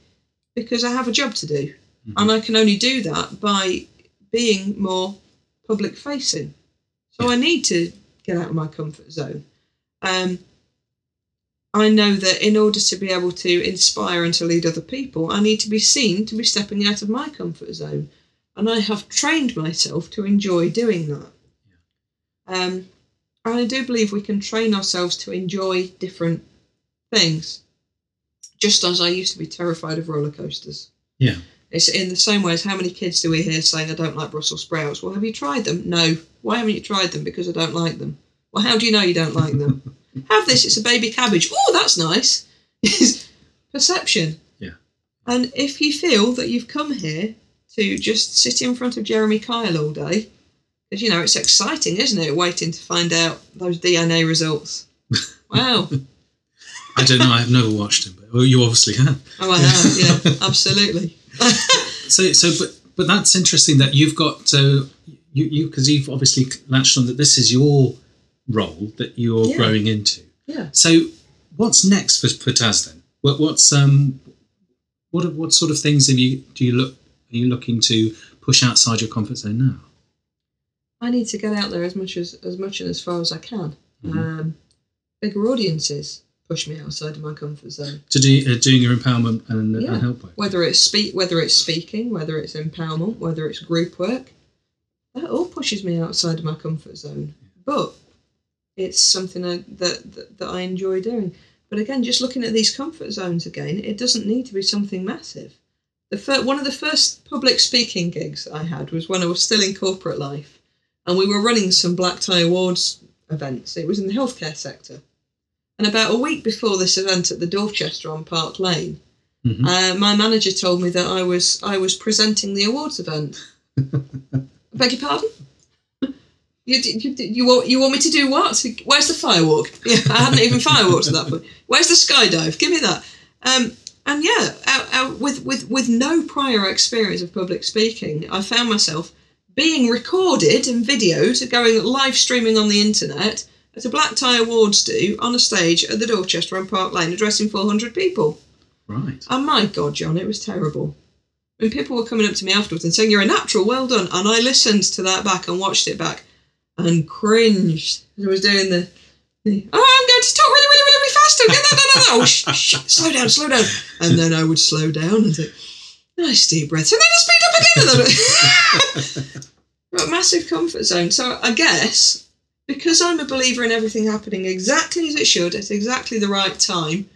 because I have a job to do. Mhm. And I can only do that by being more public facing. So, I need to get out of my comfort zone. Um, I know that in order to be able to inspire and to lead other people, I need to be seen to be stepping out of my comfort zone. And I have trained myself to enjoy doing that. Um, and I do believe we can train ourselves to enjoy different things, just as I used to be terrified of roller coasters. Yeah. It's in the same way as how many kids do we hear saying, I don't like Brussels sprouts? Well, have you tried them? No. Why haven't you tried them? Because I don't like them. Well, how do you know you don't like them? Have this, it's a baby cabbage. Oh, that's nice. Perception. Yeah. And if you feel that you've come here to just sit in front of Jeremy Kyle all day, because you know it's exciting, isn't it? Waiting to find out those DNA results. Wow. I don't know. I've never watched him, but well, you obviously have. Oh, I have. Yeah, absolutely. So, so, but, but that's interesting that you've got you, you, because you've obviously latched on that this is your role that you're Yeah. growing into. Yeah. So, what's next for, for Taz then? What, what's um, what what sort of things have you do you look are you looking to push outside your comfort zone now? I need to get out there as much as as much and as far as I can. Mhm. Um, bigger audiences push me outside of my comfort zone. To do uh, doing your empowerment and, Yeah. and help work. Whether it's speak, whether it's speaking, whether it's empowerment, whether it's group work, that all pushes me outside of my comfort zone. But it's something I, that, that that I enjoy doing. But again, just looking at these comfort zones again, it doesn't need to be something massive. The fir- one of the first public speaking gigs I had was when I was still in corporate life, and we were running some Black Tie Awards events. It was in the healthcare sector, and about a week before this event at the Dorchester on Park Lane, Mhm. uh, my manager told me that I was I was presenting the awards event. I beg your pardon? You, you, you, want, you want me to do what? Where's the firewalk? Yeah, I hadn't even firewalked at that point. Where's the skydive? Give me that. Um, and yeah, out, out with, with, with no prior experience of public speaking, I found myself being recorded and videoed, going live streaming on the internet at a Black Tie Awards do on a stage at the Dorchester on Park Lane, addressing 400 people. Right. And my God, John, it was terrible. And people were coming up to me afterwards and saying, You're a natural, well done. And I listened to that back and watched it back and cringed. as I was doing the, the Oh, I'm going to talk really, really, really, really fast. Get that done. done, done." Oh, sh- sh- slow down, slow down. And then I would slow down and say, Nice deep breaths. And then I speed up again. And then But massive comfort zone. So I guess because I'm a believer in everything happening exactly as it should at exactly the right time,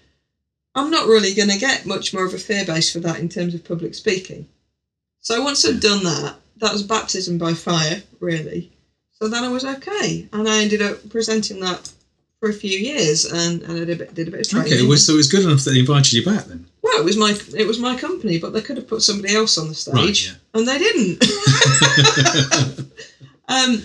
I'm not really going to get much more of a fear base for that in terms of public speaking. So once I'd done that, that was baptism by fire, really. So then I was okay, and I ended up presenting that for a few years, and, and I did a bit, did a bit of training. Okay. Well, so it was good enough that they invited you back then. Well, it was my it was my company, but they could have put somebody else on the stage, Right, yeah. and they didn't. um,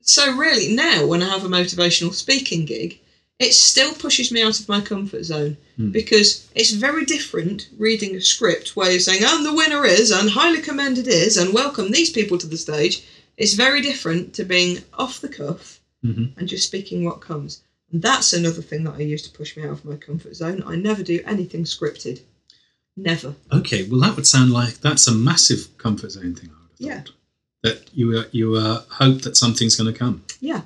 so really, now when I have a motivational speaking gig, it still pushes me out of my comfort zone Hmm. because it's very different reading a script where you're saying, "And the winner is," and "Highly commended is," and "Welcome these people to the stage." It's very different to being off the cuff Mhm. and just speaking what comes. And that's another thing that I use to push me out of my comfort zone. I never do anything scripted. Never. Okay, well, that would sound like that's a massive comfort zone thing. I would have Yeah. That you uh, you uh, hope that something's going to come. Yeah.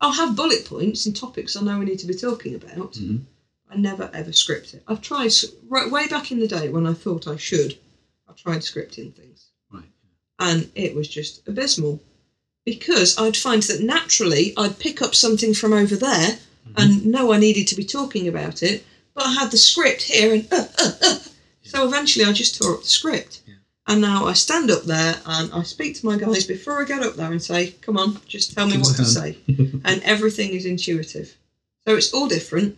I'll have bullet points and topics I know we need to be talking about. Mhm. I never ever script it. I've tried, right, way back in the day when I thought I should, I tried scripting things. Right. And it was just abysmal. Because I'd find that naturally I'd pick up something from over there and know I needed to be talking about it, but I had the script here and uh, uh, uh. So eventually I just tore up the script. Yeah. And now I stand up there and I speak to my guys before I get up there and say, "Come on, just tell me what to say," and everything is intuitive. So it's all different.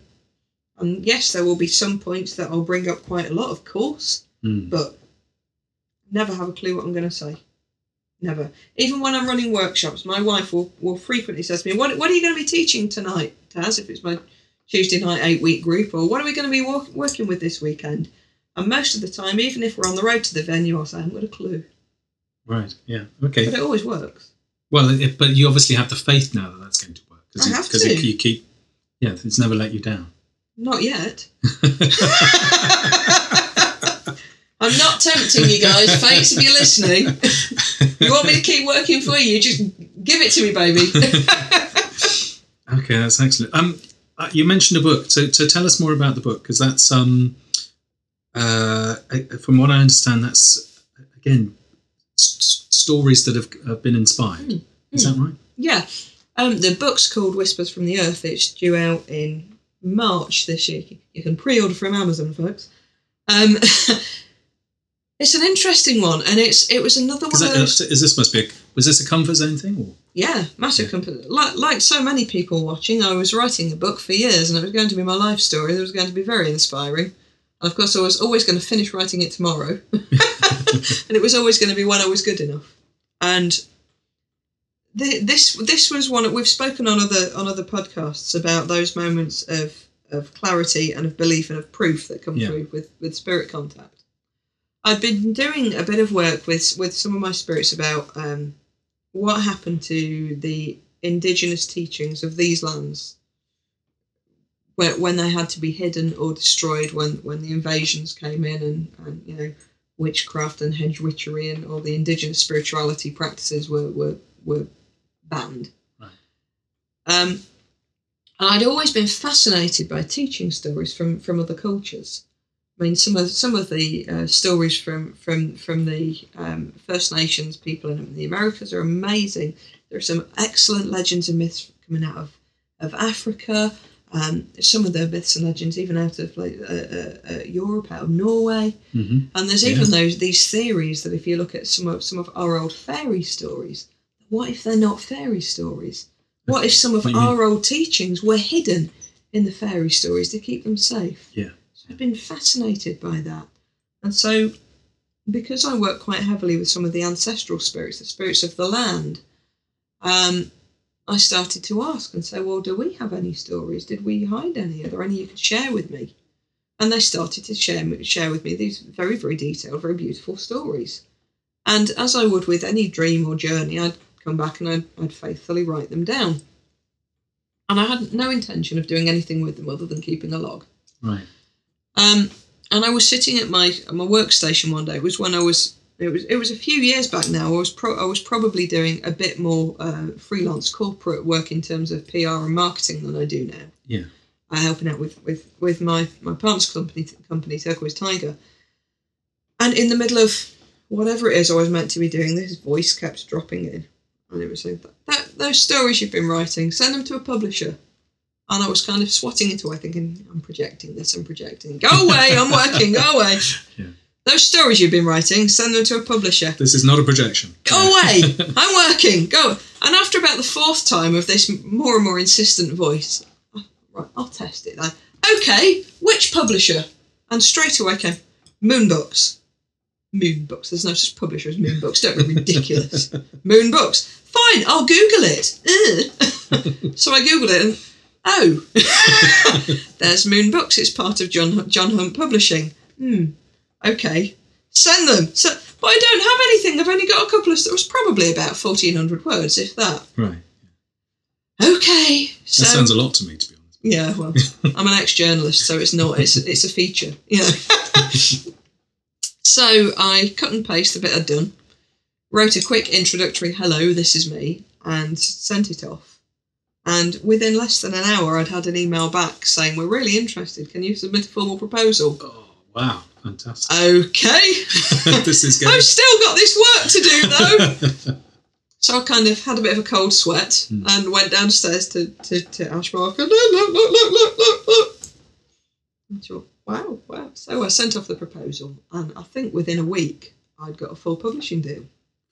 And yes, there will be some points that I'll bring up quite a lot, of course, Mm. but never have a clue what I'm going to say. Never. Even when I'm running workshops, my wife will, will frequently say to me, what, what are you going to be teaching tonight, Taz, if it's my Tuesday night eight week group, or what are we going to be wo- working with this weekend? And most of the time, even if we're on the road to the venue, I'll say, I haven't got a clue. Right. Yeah. Okay. But it always works. Well, it, but you obviously have the faith now that that's going to work I you, have 'cause to. you, you keep. Yeah, it's never let you down. Not yet. I'm not tempting you guys. Thanks if you're listening. You want me to keep working for you? Just give it to me, baby. Okay, that's excellent. Um, uh, you mentioned a book, so so tell us more about the book because that's um, uh, from what I understand, that's again s- stories that have, have been inspired. Hmm. Is that right? Yeah. Um, the book's called Whispers from the Earth. It's due out in March this year. You can pre-order from Amazon, folks. Um, it's an interesting one, and it's it was another one of that those. is this must be a, was this a comfort zone thing or Yeah, massive company. Like, like so many people watching, I was writing a book for years, and it was going to be my life story. It was going to be very inspiring. And of course, I was always going to finish writing it tomorrow, and it was always going to be when I was good enough. And the, this this was one we've spoken on other on other podcasts about those moments of of clarity and of belief and of proof that come Yeah. through with with spirit contact. I've been doing a bit of work with with some of my spirits about um, what happened to the indigenous teachings of these lands when, when they had to be hidden or destroyed when, when the invasions came in and, and you know witchcraft and hedge witchery and all the indigenous spirituality practices were were, were banned. Right. Um, and I'd always been fascinated by teaching stories from, from other cultures. I mean, some of some of the uh, stories from from from the um, First Nations people in the Americas are amazing. There are some excellent legends and myths coming out of of Africa. Um, some of the myths and legends even out of like uh, uh, uh, Europe, out of Norway. hmm And there's even those these theories that if you look at some of some of our old fairy stories, what if they're not fairy stories? What if some of What our old teachings were hidden in the fairy stories to keep them safe? Yeah. So I've been fascinated by that. And so because I work quite heavily with some of the ancestral spirits, the spirits of the land, um, I started to ask and say, well, do we have any stories? Did we hide any? Are there any you could share with me? And they started to share share with me these very, very detailed, very beautiful stories. And as I would with any dream or journey, I'd come back and I'd, I'd faithfully write them down. And I had no intention of doing anything with them other than keeping a log. Right. Um, and I was sitting at my at my workstation one day. It was when I was it was it was a few years back now. I was pro, I was probably doing a bit more uh, freelance corporate work in terms of PR and marketing than I do now. Yeah. Uh, helping out with with with my my partner's company company Turquoise Tiger. And in the middle of whatever it is I was meant to be doing, this voice kept dropping in, and it was saying that those stories you've been writing, send them to a publisher. And I was kind of swatting into it, thinking, I'm projecting this, I'm projecting. Go away, I'm working, go away. Yeah. Those stories you've been writing, send them to a publisher. This is not a projection. Go away, I'm working, go. And after about the fourth time of this more and more insistent voice, I- right, I'll test it then. Okay, which publisher? And straight away came Moonbooks. Moonbooks. There's no such publisher as Moonbooks. Don't be ridiculous. Moonbooks. Fine, I'll Google it. So I Googled it and oh, there's Moonbooks. It's part of John John Hunt Publishing. Hmm. Okay. Send them. So, but I don't have anything. I've only got a couple of. It was probably about fourteen hundred words, if that. Right. Okay. That sounds a lot to me, to be honest. yeah, well, I'm an ex-journalist, so it's not. It's it's a feature, you know. so I cut and paste the bit I'd done, wrote a quick introductory "Hello, this is me," and sent it off. And within less than an hour, I'd had an email back saying, "We're really interested. Can you submit a formal proposal?" Oh, wow. Fantastic. Okay. this is I've still got this work to do though. So I kind of had a bit of a cold sweat Hmm. and went downstairs to, to, to Ashmark and look, look, look, look, look, look. And I thought, wow, wow. So I sent off the proposal and I think within a week I'd got a full publishing deal.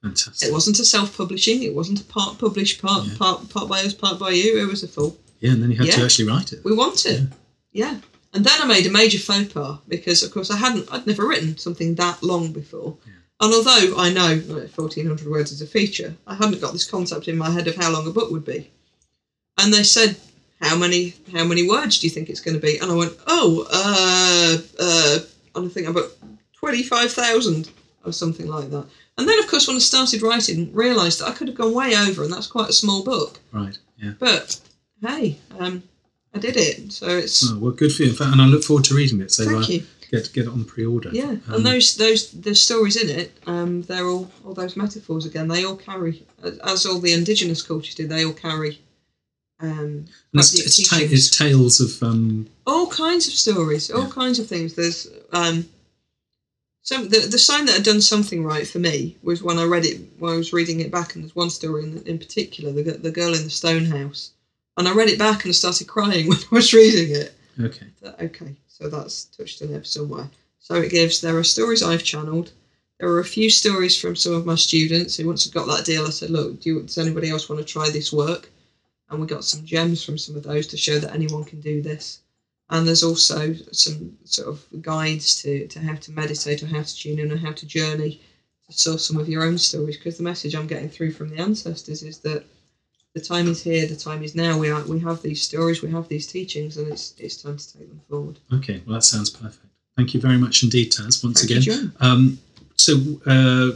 Fantastic. It wasn't a self-publishing. It wasn't a part published, part Yeah. part part by us, part by you. It was a full. Yeah, and then you had to actually write it. We want it. Yeah. And then I made a major faux pas because, of course, I hadn't. I'd never written something that long before. Yeah. And although I know like, fourteen hundred words is a feature, I hadn't got this concept in my head of how long a book would be. And they said, "How many? How many words do you think it's going to be?" And I went, "Oh, uh, uh," and I think about twenty-five thousand or something like that. And then, of course, when I started writing, realised that I could have gone way over, and that's quite a small book. Right. Yeah. But hey, um, I did it, so it's Oh, well, good for you. In fact, and I look forward to reading it. So thank uh, you. get get it on pre-order. Yeah, Um, and those those the stories in it, um, they're all all those metaphors again. They all carry, as- all the indigenous cultures do. They all carry. Um, it's, it's, ta- it's tales of um, all kinds of stories, all Yeah. kinds of things. There's um, some the the sign that had done something right for me was when I read it when I was reading it back, and there's one story in, in particular, the the girl in the stone house, and I read it back and I started crying when I was reading it. okay. okay, so that's touched a nerve somewhere. So it gives there are stories I've channeled. There are a few stories from some of my students who once I got that deal, I said, look, do you, does anybody else want to try this work? And we got some gems from some of those to show that anyone can do this. And there's also some sort of guides to, to how to meditate or how to tune in or how to journey to source some of your own stories. Because the message I'm getting through from the ancestors is that the time is here, the time is now. We are, we have these stories, we have these teachings, and it's it's time to take them forward. Okay. Well, that sounds perfect. Thank you very much indeed, Taz. Once Thank again. Um, so uh,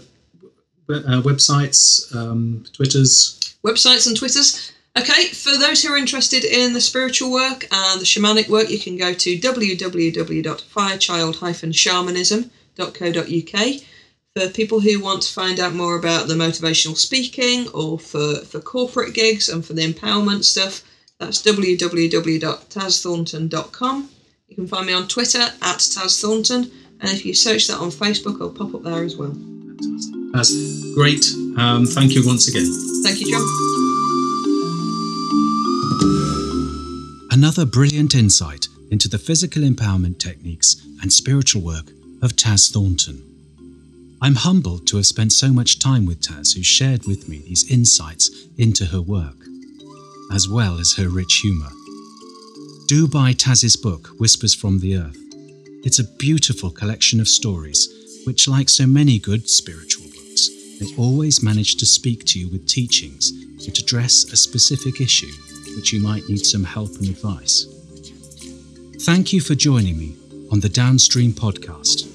uh, websites, um, Twitters. Websites and Twitters. Okay, for those who are interested in the spiritual work and the shamanic work, you can go to www.firechild-shamanism.co.uk. For people who want to find out more about the motivational speaking or for, for corporate gigs and for the empowerment stuff, that's www.tazthornton.com. You can find me on Twitter at Taz Thornton, and if you search that on Facebook, I'll pop up there as well. Fantastic. That's great. Um, thank you once again. Thank you, John. Another brilliant insight into the physical empowerment techniques and spiritual work of Taz Thornton. I'm humbled to have spent so much time with Taz, who shared with me these insights into her work, as well as her rich humour. Do buy Taz's book, Whispers from the Earth. It's a beautiful collection of stories, which, like so many good spiritual books, they always manage to speak to you with teachings that address a specific issue which you might need some help and advice. Thank you for joining me on the Downstream podcast.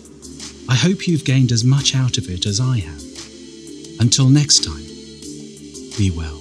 I hope you've gained as much out of it as I have. Until next time, be well.